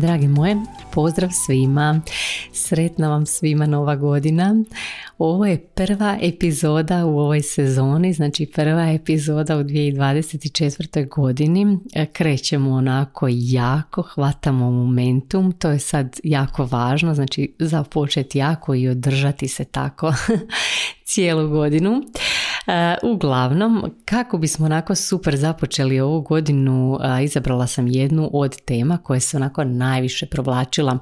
Dragi moje, pozdrav svima. Sretna vam svima nova godina. Ovo je prva epizoda u ovoj sezoni, znači prva epizoda u 2024. godini. Krećemo onako jako, hvatamo momentum, to je sad jako važno, znači započeti jako i održati se tako cijelu godinu. E, uglavnom, kako bismo onako super započeli ovu godinu, e, izabrala sam jednu od tema koje se onako najviše provlačila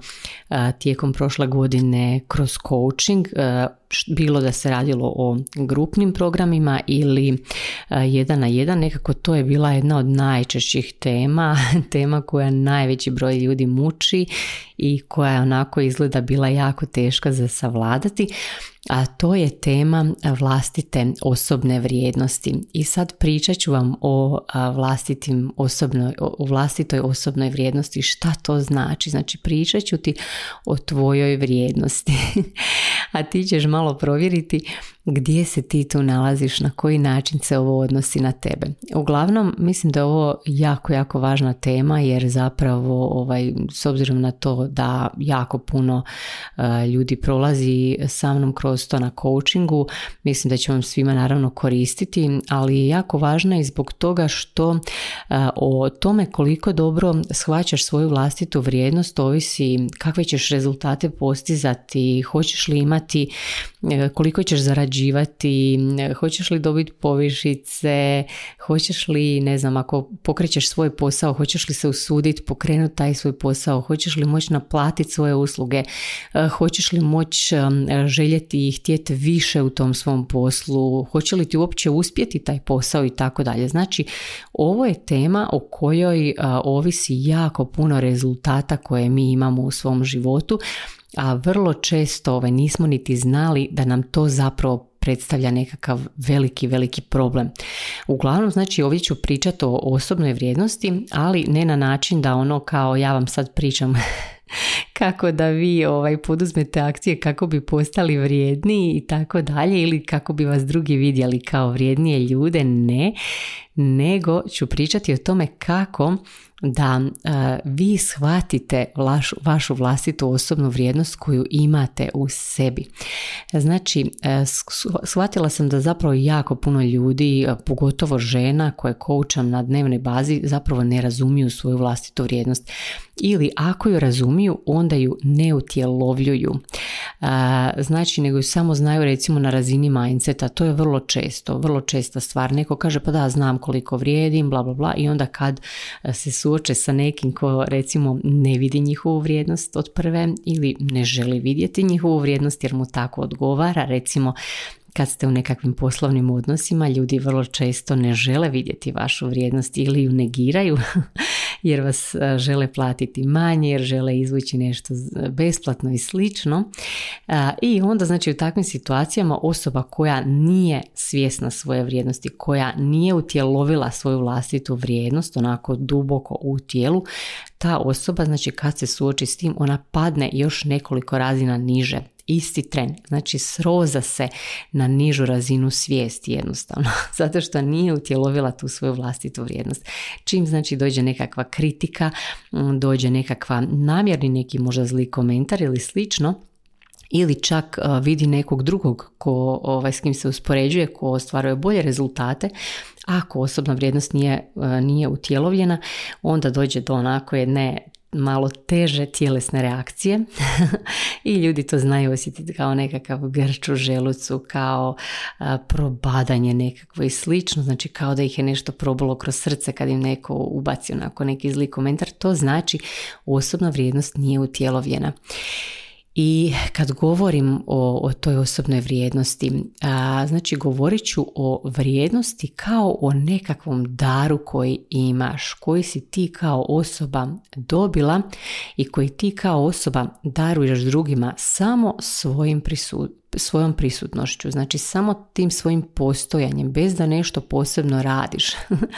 e, tijekom prošle godine kroz coaching, bilo da se radilo o grupnim programima ili jedan na jedan, nekako to je bila jedna od najčešćih tema, tema koja najveći broj ljudi muči i koja je onako izgleda bila jako teška za savladati a to je tema vlastite osobne vrijednosti. I sad pričat ću vam o vlastitim osobnoj, o vlastitoj osobnoj vrijednosti, šta to znači. Znači pričat ću ti o tvojoj vrijednosti. a ti ćeš malo provjeriti gdje se ti tu nalaziš, na koji način se ovo odnosi na tebe. Uglavnom, mislim da je ovo jako, jako važna tema jer zapravo ovaj, s obzirom na to da jako puno ljudi prolazi sa mnom kroz to na coachingu, mislim da će vam svima naravno koristiti, ali je jako važna i zbog toga što o tome koliko dobro shvaćaš svoju vlastitu vrijednost ovisi kakve ćeš rezultate postizati, hoćeš li imati, e, koliko ćeš zarađivati zarađivati, hoćeš li dobiti povišice, hoćeš li, ne znam, ako pokrećeš svoj posao, hoćeš li se usuditi pokrenuti taj svoj posao, hoćeš li moći naplatiti svoje usluge, eh, hoćeš li moći željeti i htjeti više u tom svom poslu, hoće li ti uopće uspjeti taj posao i tako dalje. Znači, ovo je tema o kojoj eh, ovisi jako puno rezultata koje mi imamo u svom životu a vrlo često ovaj, nismo niti znali da nam to zapravo predstavlja nekakav veliki, veliki problem. Uglavnom, znači ovdje ću pričati o osobnoj vrijednosti, ali ne na način da ono kao ja vam sad pričam kako da vi ovaj, poduzmete akcije kako bi postali vrijedni i tako dalje ili kako bi vas drugi vidjeli kao vrijednije ljude, ne, nego ću pričati o tome kako da e, vi shvatite vašu vlastitu osobnu vrijednost koju imate u sebi. Znači, uh, shvatila sam da zapravo jako puno ljudi, e, pogotovo žena koje koučam na dnevnoj bazi, zapravo ne razumiju svoju vlastitu vrijednost. Ili ako ju razumiju, onda ju ne utjelovljuju. Znači, nego ju samo znaju recimo na razini mindseta. To je vrlo često, vrlo česta stvar. Neko kaže pa da, znam koliko vrijedim, bla, bla, bla. I onda kad se su suoče sa nekim ko recimo ne vidi njihovu vrijednost od prve ili ne želi vidjeti njihovu vrijednost jer mu tako odgovara, recimo kad ste u nekakvim poslovnim odnosima, ljudi vrlo često ne žele vidjeti vašu vrijednost ili ju negiraju jer vas e, žele platiti manje, jer žele izvući nešto besplatno i slično. E, I onda znači u takvim situacijama osoba koja nije svjesna svoje vrijednosti, koja nije utjelovila svoju vlastitu vrijednost onako duboko u tijelu, ta osoba znači kad se suoči s tim ona padne još nekoliko razina niže isti tren, znači sroza se na nižu razinu svijesti jednostavno, zato što nije utjelovila tu svoju vlastitu vrijednost. Čim znači dođe nekakva kritika, dođe nekakva namjerni neki možda zli komentar ili slično, ili čak vidi nekog drugog ko, ovaj, s kim se uspoređuje, ko ostvaruje bolje rezultate, ako osobna vrijednost nije, nije utjelovljena, onda dođe do onako jedne malo teže tjelesne reakcije. I ljudi to znaju osjetiti kao nekakav grč u želucu, kao probadanje nekakvo i slično, znači kao da ih je nešto probalo kroz srce kad im neko ubaci onako neki zli komentar, to znači osobna vrijednost nije utjelovljena. I kad govorim o, o toj osobnoj vrijednosti, a, znači govorit ću o vrijednosti kao o nekakvom daru koji imaš, koji si ti kao osoba dobila i koji ti kao osoba daruješ drugima samo svojim prisut, svojom prisutnošću, znači samo tim svojim postojanjem, bez da nešto posebno radiš.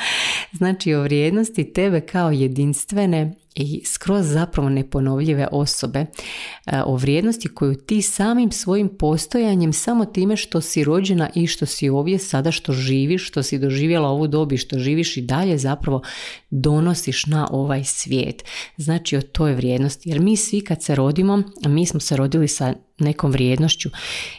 znači o vrijednosti tebe kao jedinstvene i skroz zapravo neponovljive osobe e, o vrijednosti koju ti samim svojim postojanjem samo time što si rođena i što si ovdje sada što živiš, što si doživjela ovu dobi, što živiš i dalje zapravo donosiš na ovaj svijet. Znači o toj vrijednosti. Jer mi svi kad se rodimo, mi smo se rodili sa nekom vrijednošću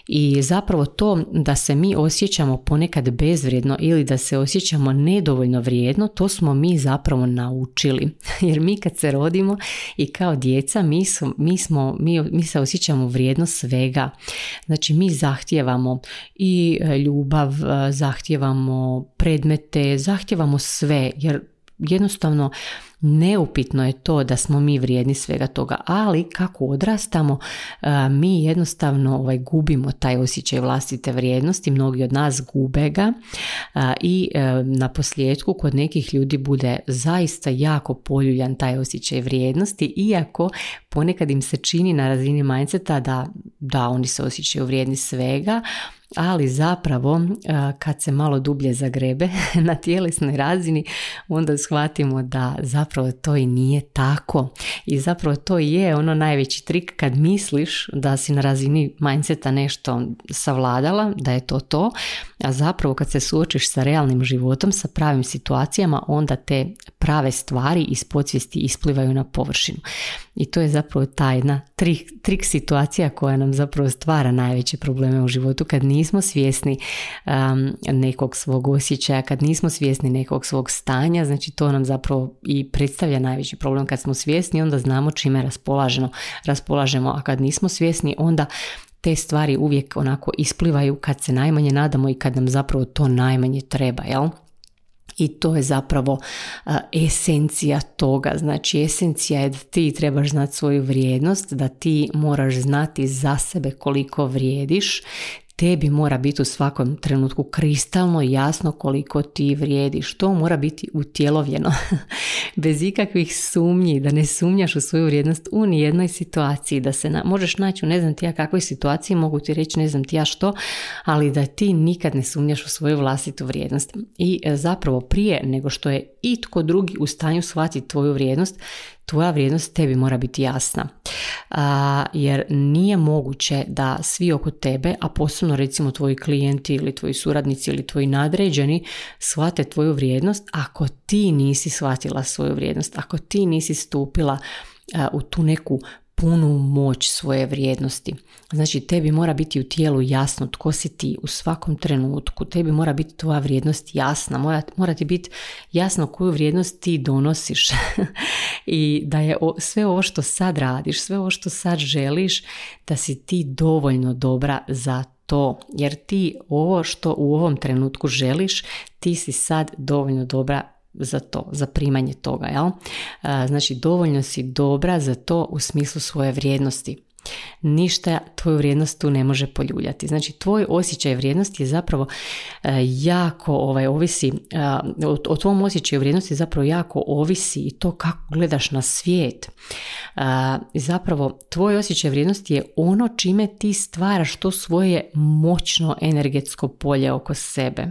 i zapravo to da se mi osjećamo ponekad bezvrijedno ili da se osjećamo nedovoljno vrijedno, to smo mi zapravo naučili. Jer mi kad se rodimo i kao djeca mi, smo, mi, smo, mi, mi se osjećamo vrijedno svega. Znači mi zahtijevamo i e, ljubav, e, zahtijevamo predmete, zahtijevamo sve jer jednostavno Neupitno je to da smo mi vrijedni svega toga, ali kako odrastamo, mi jednostavno ovaj, gubimo taj osjećaj vlastite vrijednosti, mnogi od nas gube ga i e, na posljedku kod nekih ljudi bude zaista jako poljuljan taj osjećaj vrijednosti, iako ponekad im se čini na razini mindseta da, da oni se osjećaju vrijedni svega, ali zapravo kad se malo dublje zagrebe na tjelesnoj razini onda shvatimo da zapravo to i nije tako i zapravo to je ono najveći trik kad misliš da si na razini mindseta nešto savladala, da je to to, a zapravo kad se suočiš sa realnim životom, sa pravim situacijama, onda te prave stvari iz podsvijesti isplivaju na površinu. I to je zapravo ta jedna trik, trik situacija koja nam zapravo stvara najveće probleme u životu. Kad nismo svjesni um, nekog svog osjećaja, kad nismo svjesni nekog svog stanja, znači to nam zapravo i predstavlja najveći problem. Kad smo svjesni, onda znamo čime raspolažemo, raspolažemo, a kad nismo svjesni, onda te stvari uvijek onako isplivaju kad se najmanje nadamo i kad nam zapravo to najmanje treba, jel? I to je zapravo esencija toga. Znači esencija je da ti trebaš znati svoju vrijednost, da ti moraš znati za sebe koliko vrijediš, tebi mora biti u svakom trenutku kristalno jasno koliko ti vrijediš. To mora biti utjelovljeno, bez ikakvih sumnji, da ne sumnjaš u svoju vrijednost u nijednoj situaciji, da se na, možeš naći u ne znam ti ja kakvoj situaciji, mogu ti reći ne znam ti ja što, ali da ti nikad ne sumnjaš u svoju vlastitu vrijednost. I e, zapravo prije nego što je itko drugi u stanju shvatiti tvoju vrijednost, tvoja vrijednost tebi mora biti jasna. A, jer nije moguće da svi oko tebe, a posebno recimo tvoji klijenti ili tvoji suradnici ili tvoji nadređeni shvate tvoju vrijednost ako ti nisi shvatila svoju vrijednost, ako ti nisi stupila u tu neku punu moć svoje vrijednosti. Znači tebi mora biti u tijelu jasno tko si ti u svakom trenutku, tebi mora biti tvoja vrijednost jasna, mora, mora ti biti jasno koju vrijednost ti donosiš. I da je sve ovo što sad radiš, sve ovo što sad želiš, da si ti dovoljno dobra za to, jer ti ovo što u ovom trenutku želiš, ti si sad dovoljno dobra za to, za primanje toga, jel? Znači, dovoljno si dobra za to u smislu svoje vrijednosti. Ništa tvoju vrijednost tu ne može poljuljati. Znači, tvoj osjećaj vrijednosti je zapravo jako ovaj, ovisi, o tvom osjećaju vrijednosti zapravo jako ovisi i to kako gledaš na svijet. Zapravo, tvoj osjećaj vrijednosti je ono čime ti stvaraš to svoje moćno energetsko polje oko sebe.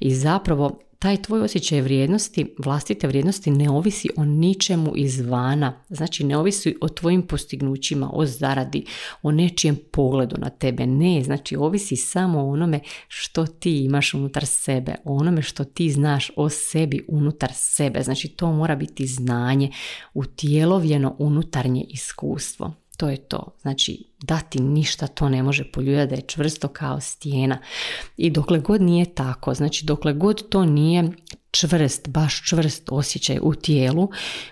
I zapravo taj tvoj osjećaj vrijednosti, vlastite vrijednosti ne ovisi o ničemu izvana. Znači ne ovisi o tvojim postignućima, o zaradi, o nečijem pogledu na tebe. Ne, znači ovisi samo o onome što ti imaš unutar sebe, o onome što ti znaš o sebi unutar sebe. Znači to mora biti znanje, utjelovljeno unutarnje iskustvo. To je to. Znači, dati ništa to ne može poljuljati da je čvrsto kao stijena. I dokle god nije tako, znači dokle god to nije čvrst, baš čvrst osjećaj u tijelu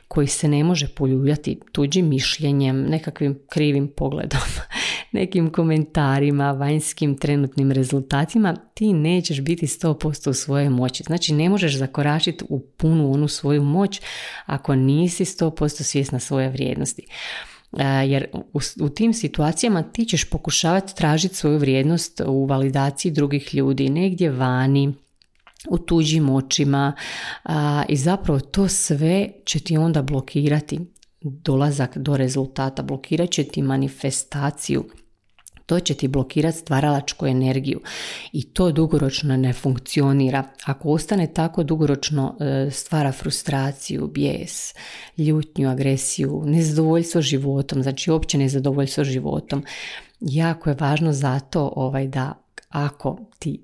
koji se ne može poljuljati tuđim mišljenjem, nekakvim krivim pogledom, nekim komentarima, vanjskim trenutnim rezultatima, ti nećeš biti 100% u svojoj moći. Znači ne možeš zakoračiti u punu onu svoju moć ako nisi 100% svjesna svoje vrijednosti. Jer u, u tim situacijama ti ćeš pokušavati tražiti svoju vrijednost u validaciji drugih ljudi, negdje vani, u tuđim očima i zapravo to sve će ti onda blokirati dolazak do rezultata, blokirat će ti manifestaciju to će ti blokirati stvaralačku energiju i to dugoročno ne funkcionira. Ako ostane tako dugoročno e, stvara frustraciju, bijes, ljutnju, agresiju, nezadovoljstvo životom, znači uopće nezadovoljstvo životom. Jako je važno zato ovaj, da ako ti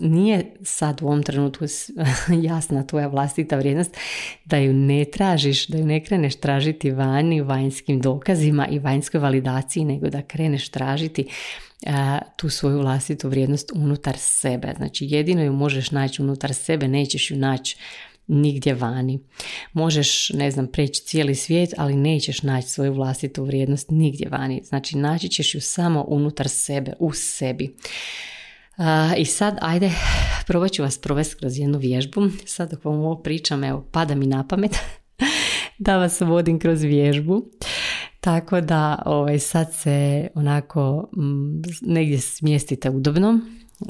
nije sad u ovom trenutku jasna tvoja vlastita vrijednost, da ju ne tražiš, da ju ne kreneš tražiti vani vanjskim dokazima i vanjskoj validaciji, nego da kreneš tražiti tu svoju vlastitu vrijednost unutar sebe. Znači jedino ju možeš naći unutar sebe, nećeš ju naći nigdje vani. Možeš, ne znam, preći cijeli svijet, ali nećeš naći svoju vlastitu vrijednost nigdje vani. Znači naći ćeš ju samo unutar sebe, u sebi. I sad, ajde, probat ću vas provesti kroz jednu vježbu. Sad dok vam ovo pričam, evo, pada mi na pamet da vas vodim kroz vježbu. Tako da ovaj, sad se onako m, negdje smjestite udobno.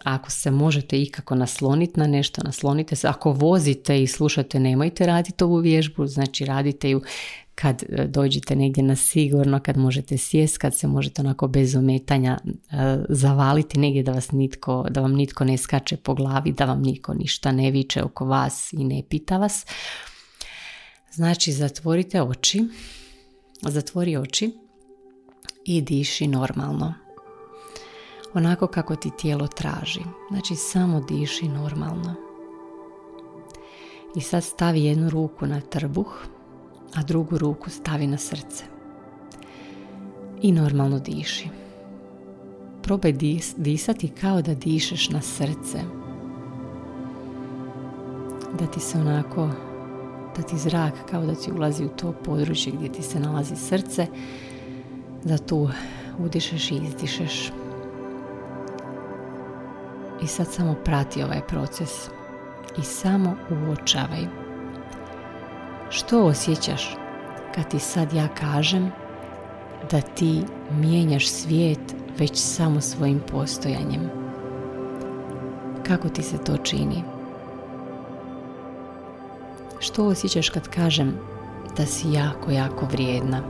Ako se možete ikako nasloniti na nešto, naslonite se. Ako vozite i slušate, nemojte raditi ovu vježbu, znači radite ju kad e, dođete negdje na sigurno, kad možete sjest, kad se možete onako bez ometanja e, zavaliti negdje da vas nitko, da vam nitko ne skače po glavi, da vam niko ništa ne viče oko vas i ne pita vas. Znači zatvorite oči, zatvori oči i diši normalno. Onako kako ti tijelo traži. Znači samo diši normalno. I sad stavi jednu ruku na trbuh a drugu ruku stavi na srce. I normalno diši. Probaj dis, disati kao da dišeš na srce. Da ti se onako, da ti zrak kao da ti ulazi u to područje gdje ti se nalazi srce, da tu udišeš i izdišeš. I sad samo prati ovaj proces i samo uočavaj što osjećaš kad ti sad ja kažem da ti mijenjaš svijet već samo svojim postojanjem? Kako ti se to čini? Što osjećaš kad kažem da si jako, jako vrijedna?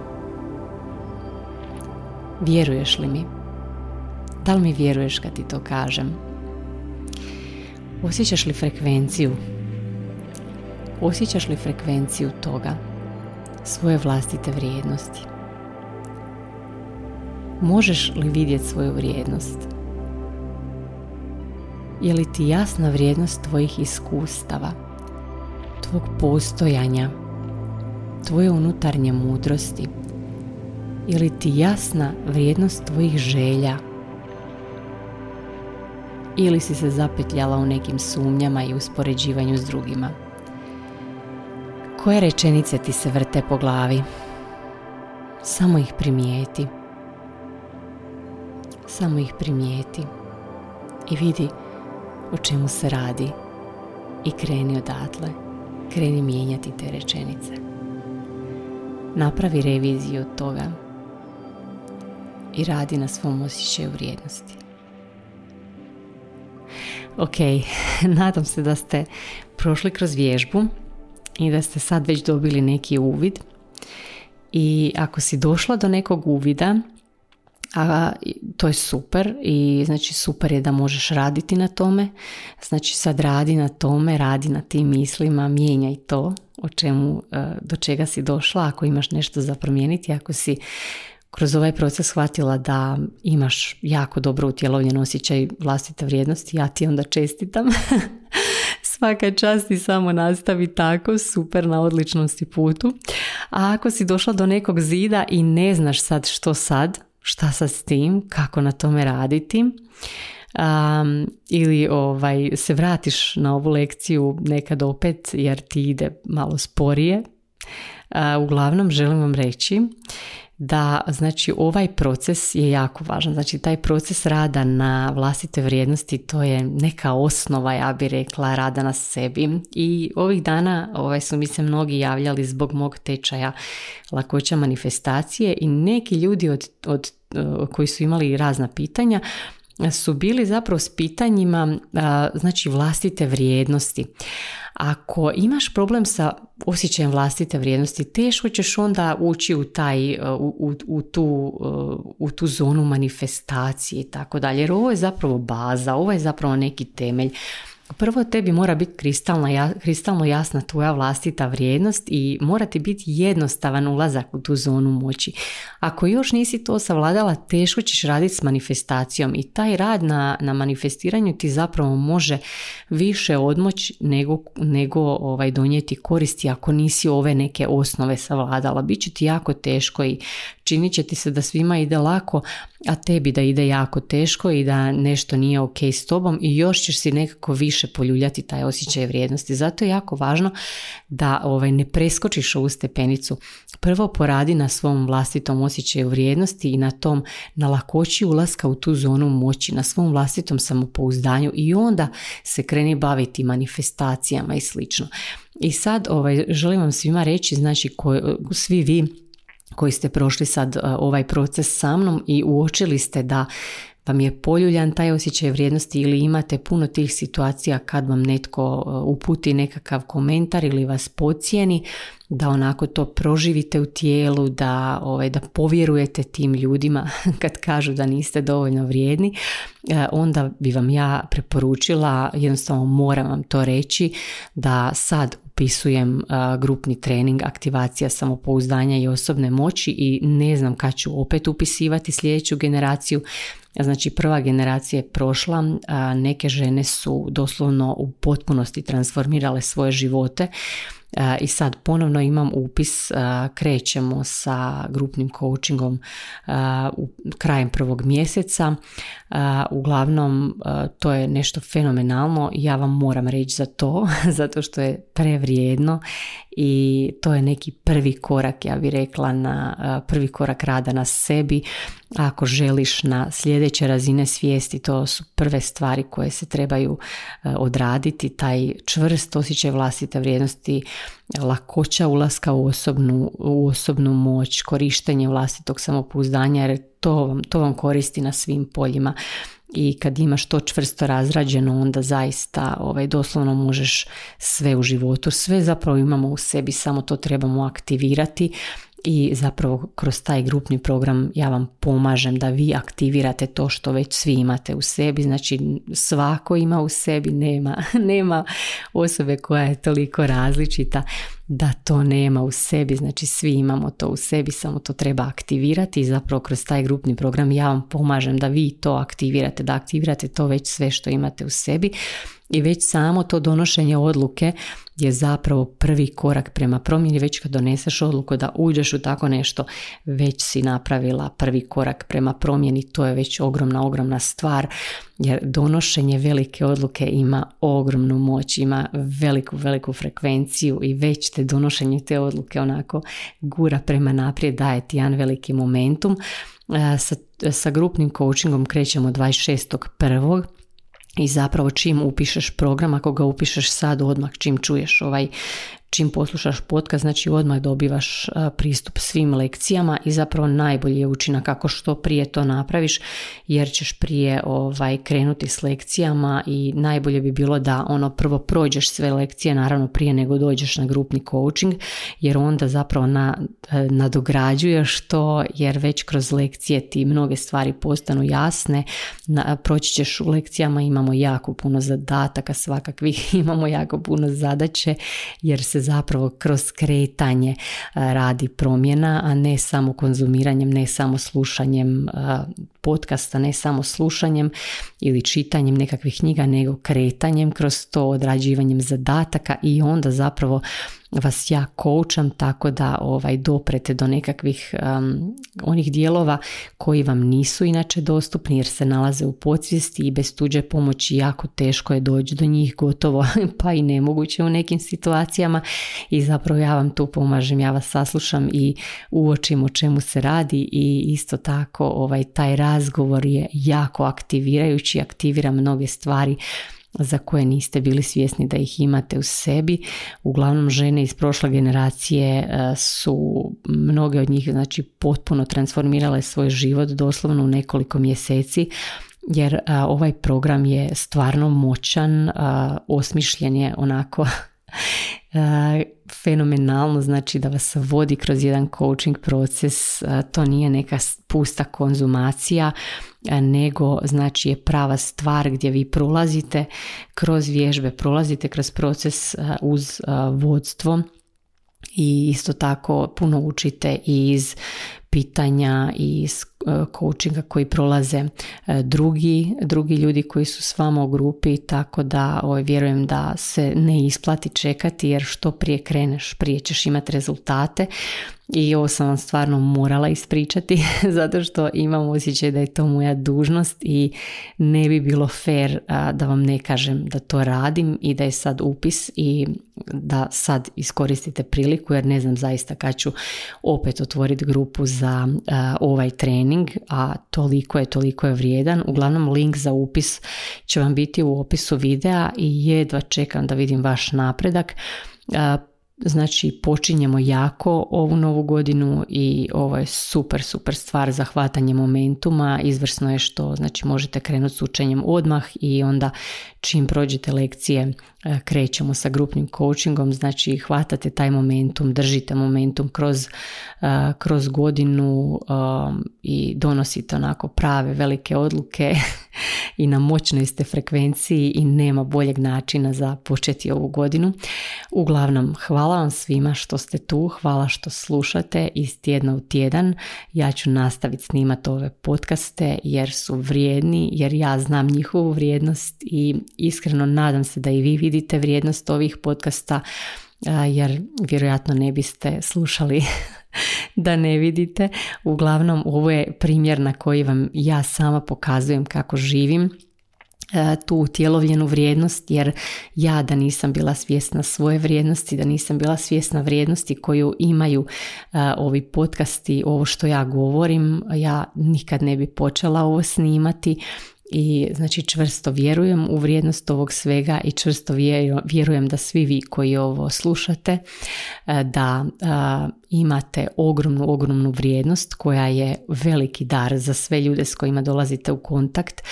Vjeruješ li mi? Da li mi vjeruješ kad ti to kažem? Osjećaš li frekvenciju Osjećaš li frekvenciju toga, svoje vlastite vrijednosti? Možeš li vidjeti svoju vrijednost? Je li ti jasna vrijednost tvojih iskustava, tvog postojanja, tvoje unutarnje mudrosti? Je li ti jasna vrijednost tvojih želja? Ili si se zapetljala u nekim sumnjama i uspoređivanju s drugima? Koje rečenice ti se vrte po glavi? Samo ih primijeti. Samo ih primijeti i vidi o čemu se radi i kreni odatle. Kreni mijenjati te rečenice. Napravi reviziju toga i radi na svom osjećaju vrijednosti. Ok, nadam se da ste prošli kroz vježbu i da ste sad već dobili neki uvid. I ako si došla do nekog uvida, a to je super i znači super je da možeš raditi na tome. Znači sad radi na tome, radi na tim mislima, mijenjaj to o čemu, e, do čega si došla, ako imaš nešto za promijeniti, ako si kroz ovaj proces shvatila da imaš jako dobro utjelovljen osjećaj vlastite vrijednosti, ja ti onda čestitam. Svaka čast i samo nastavi tako, super na odličnom si putu. A ako si došla do nekog zida i ne znaš sad što sad, šta sad s tim, kako na tome raditi, um, ili ovaj, se vratiš na ovu lekciju nekad opet jer ti ide malo sporije, uh, uglavnom želim vam reći da znači ovaj proces je jako važan. Znači taj proces rada na vlastite vrijednosti to je neka osnova, ja bi rekla, rada na sebi. I ovih dana ovaj, su mi se mnogi javljali zbog mog tečaja lakoća manifestacije i neki ljudi od, od koji su imali razna pitanja su bili zapravo s pitanjima znači vlastite vrijednosti. Ako imaš problem sa osjećajem vlastite vrijednosti, teško ćeš onda ući u, taj, u, u, tu, u tu zonu manifestacije i tako dalje. Jer ovo je zapravo baza, ovo je zapravo neki temelj. Prvo tebi mora biti kristalno, jasna tvoja vlastita vrijednost i mora ti biti jednostavan ulazak u tu zonu moći. Ako još nisi to savladala, teško ćeš raditi s manifestacijom i taj rad na, na manifestiranju ti zapravo može više odmoć nego, nego ovaj, donijeti koristi ako nisi ove neke osnove savladala. Biće ti jako teško i činit će ti se da svima ide lako, a tebi da ide jako teško i da nešto nije ok s tobom i još ćeš si nekako više poljuljati taj osjećaj vrijednosti. Zato je jako važno da ovaj, ne preskočiš ovu stepenicu. Prvo poradi na svom vlastitom osjećaju vrijednosti i na tom na lakoći ulaska u tu zonu moći, na svom vlastitom samopouzdanju i onda se kreni baviti manifestacijama i slično. I sad ovaj, želim vam svima reći, znači ko, svi vi koji ste prošli sad e, ovaj proces sa mnom i uočili ste da vam je poljuljan taj osjećaj vrijednosti ili imate puno tih situacija kad vam netko e, uputi nekakav komentar ili vas pocijeni, da onako to proživite u tijelu, da, ovaj, da povjerujete tim ljudima kad kažu da niste dovoljno vrijedni, e, onda bi vam ja preporučila, jednostavno moram vam to reći, da sad upisujem grupni trening aktivacija samopouzdanja i osobne moći i ne znam kad ću opet upisivati sljedeću generaciju. Znači prva generacija je prošla, neke žene su doslovno u potpunosti transformirale svoje živote i sad ponovno imam upis, krećemo sa grupnim coachingom u krajem prvog mjeseca. Uglavnom to je nešto fenomenalno, ja vam moram reći za to, zato što je prevrijedno i to je neki prvi korak, ja bih rekla, na prvi korak rada na sebi. Ako želiš na sljedeće razine svijesti, to su prve stvari koje se trebaju odraditi, taj čvrst osjećaj vlastite vrijednosti, lakoća ulaska u osobnu, u osobnu moć, korištenje vlastitog samopouzdanja, jer to vam, to vam koristi na svim poljima. I kad imaš to čvrsto razrađeno onda zaista ovaj, doslovno možeš sve u životu, sve zapravo imamo u sebi, samo to trebamo aktivirati i zapravo kroz taj grupni program ja vam pomažem da vi aktivirate to što već svi imate u sebi, znači svako ima u sebi, nema, nema osobe koja je toliko različita da to nema u sebi, znači svi imamo to u sebi, samo to treba aktivirati. I zapravo kroz taj grupni program ja vam pomažem da vi to aktivirate, da aktivirate to već sve što imate u sebi i već samo to donošenje odluke je zapravo prvi korak prema promjeni. Već kad doneseš odluku da uđeš u tako nešto, već si napravila prvi korak prema promjeni. To je već ogromna, ogromna stvar jer donošenje velike odluke ima ogromnu moć, ima veliku, veliku frekvenciju i već te donošenje te odluke onako gura prema naprijed, daje ti jedan veliki momentum. E, sa, sa grupnim coachingom krećemo 26.1 i zapravo čim upišeš program, ako ga upišeš sad odmah, čim čuješ ovaj čim poslušaš podcast, znači odmah dobivaš pristup svim lekcijama i zapravo najbolji je učinak kako što prije to napraviš jer ćeš prije ovaj krenuti s lekcijama i najbolje bi bilo da ono prvo prođeš sve lekcije naravno prije nego dođeš na grupni coaching jer onda zapravo na, e, nadograđuješ to jer već kroz lekcije ti mnoge stvari postanu jasne. Na, proći ćeš u lekcijama imamo jako puno zadataka svakakvih imamo jako puno zadaće jer se zapravo kroz kretanje e, radi promjena, a ne samo konzumiranjem, ne samo slušanjem e, podcasta, ne samo slušanjem ili čitanjem nekakvih knjiga, nego kretanjem kroz to, odrađivanjem zadataka i onda zapravo vas ja koučam tako da ovaj doprete do nekakvih um, onih dijelova koji vam nisu inače dostupni jer se nalaze u podsvijesti i bez tuđe pomoći jako teško je doći do njih gotovo pa i nemoguće u nekim situacijama. I zapravo ja vam tu pomažem, ja vas saslušam i uočim o čemu se radi i isto tako ovaj taj razgovor je jako aktivirajući, aktivira mnoge stvari za koje niste bili svjesni da ih imate u sebi. Uglavnom žene iz prošle generacije e, su mnoge od njih znači potpuno transformirale svoj život doslovno u nekoliko mjeseci jer ovaj program je stvarno moćan, osmišljen je onako fenomenalno znači da vas vodi kroz jedan coaching proces to nije neka pusta konzumacija nego znači je prava stvar gdje vi prolazite kroz vježbe prolazite kroz proces uz vodstvo i isto tako puno učite iz pitanja iz e, coachinga koji prolaze e, drugi, drugi ljudi koji su s vama u grupi tako da ovaj, vjerujem da se ne isplati čekati jer što prije kreneš prije ćeš imati rezultate i ovo sam vam stvarno morala ispričati zato što imam osjećaj da je to moja dužnost i ne bi bilo fair da vam ne kažem da to radim i da je sad upis i da sad iskoristite priliku jer ne znam zaista kad ću opet otvoriti grupu za ovaj trening, a toliko je, toliko je vrijedan. Uglavnom link za upis će vam biti u opisu videa i jedva čekam da vidim vaš napredak. Znači počinjemo jako ovu novu godinu i ovo je super, super stvar za hvatanje momentuma. Izvrsno je što znači možete krenuti s učenjem odmah i onda čim prođete lekcije e, krećemo sa grupnim coachingom, znači hvatate taj momentum, držite momentum kroz, e, kroz godinu e, i donosite onako prave velike odluke i na moćnoj ste frekvenciji i nema boljeg načina za početi ovu godinu. Uglavnom, hvala vam svima što ste tu, hvala što slušate iz tjedna u tjedan. Ja ću nastaviti snimati ove podcaste jer su vrijedni, jer ja znam njihovu vrijednost i iskreno nadam se da i vi vidite vrijednost ovih podcasta jer vjerojatno ne biste slušali da ne vidite. Uglavnom ovo je primjer na koji vam ja sama pokazujem kako živim tu utjelovljenu vrijednost jer ja da nisam bila svjesna svoje vrijednosti, da nisam bila svjesna vrijednosti koju imaju ovi podcasti, ovo što ja govorim, ja nikad ne bi počela ovo snimati i znači čvrsto vjerujem u vrijednost ovog svega i čvrsto vjerujem da svi vi koji ovo slušate e, da imate ogromnu, ogromnu vrijednost koja je veliki dar za sve ljude s kojima dolazite u kontakt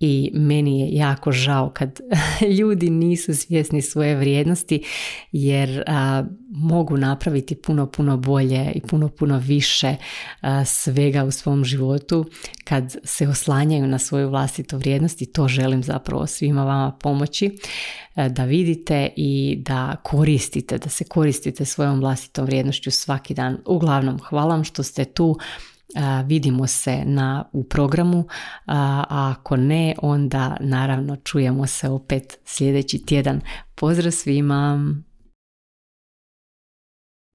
i meni je jako žao kad ljudi nisu svjesni svoje vrijednosti jer mogu napraviti puno, puno bolje i puno, puno više svega u svom životu kad se oslanjaju na svoju vlastitu vrijednost i to želim zapravo svima vama pomoći da vidite i da koristite, da se koristite svojom vlastitom vrijednošću svaki dan. Uglavnom, hvala vam što ste tu vidimo se na, u programu, a ako ne, onda naravno čujemo se opet sljedeći tjedan. Pozdrav svima!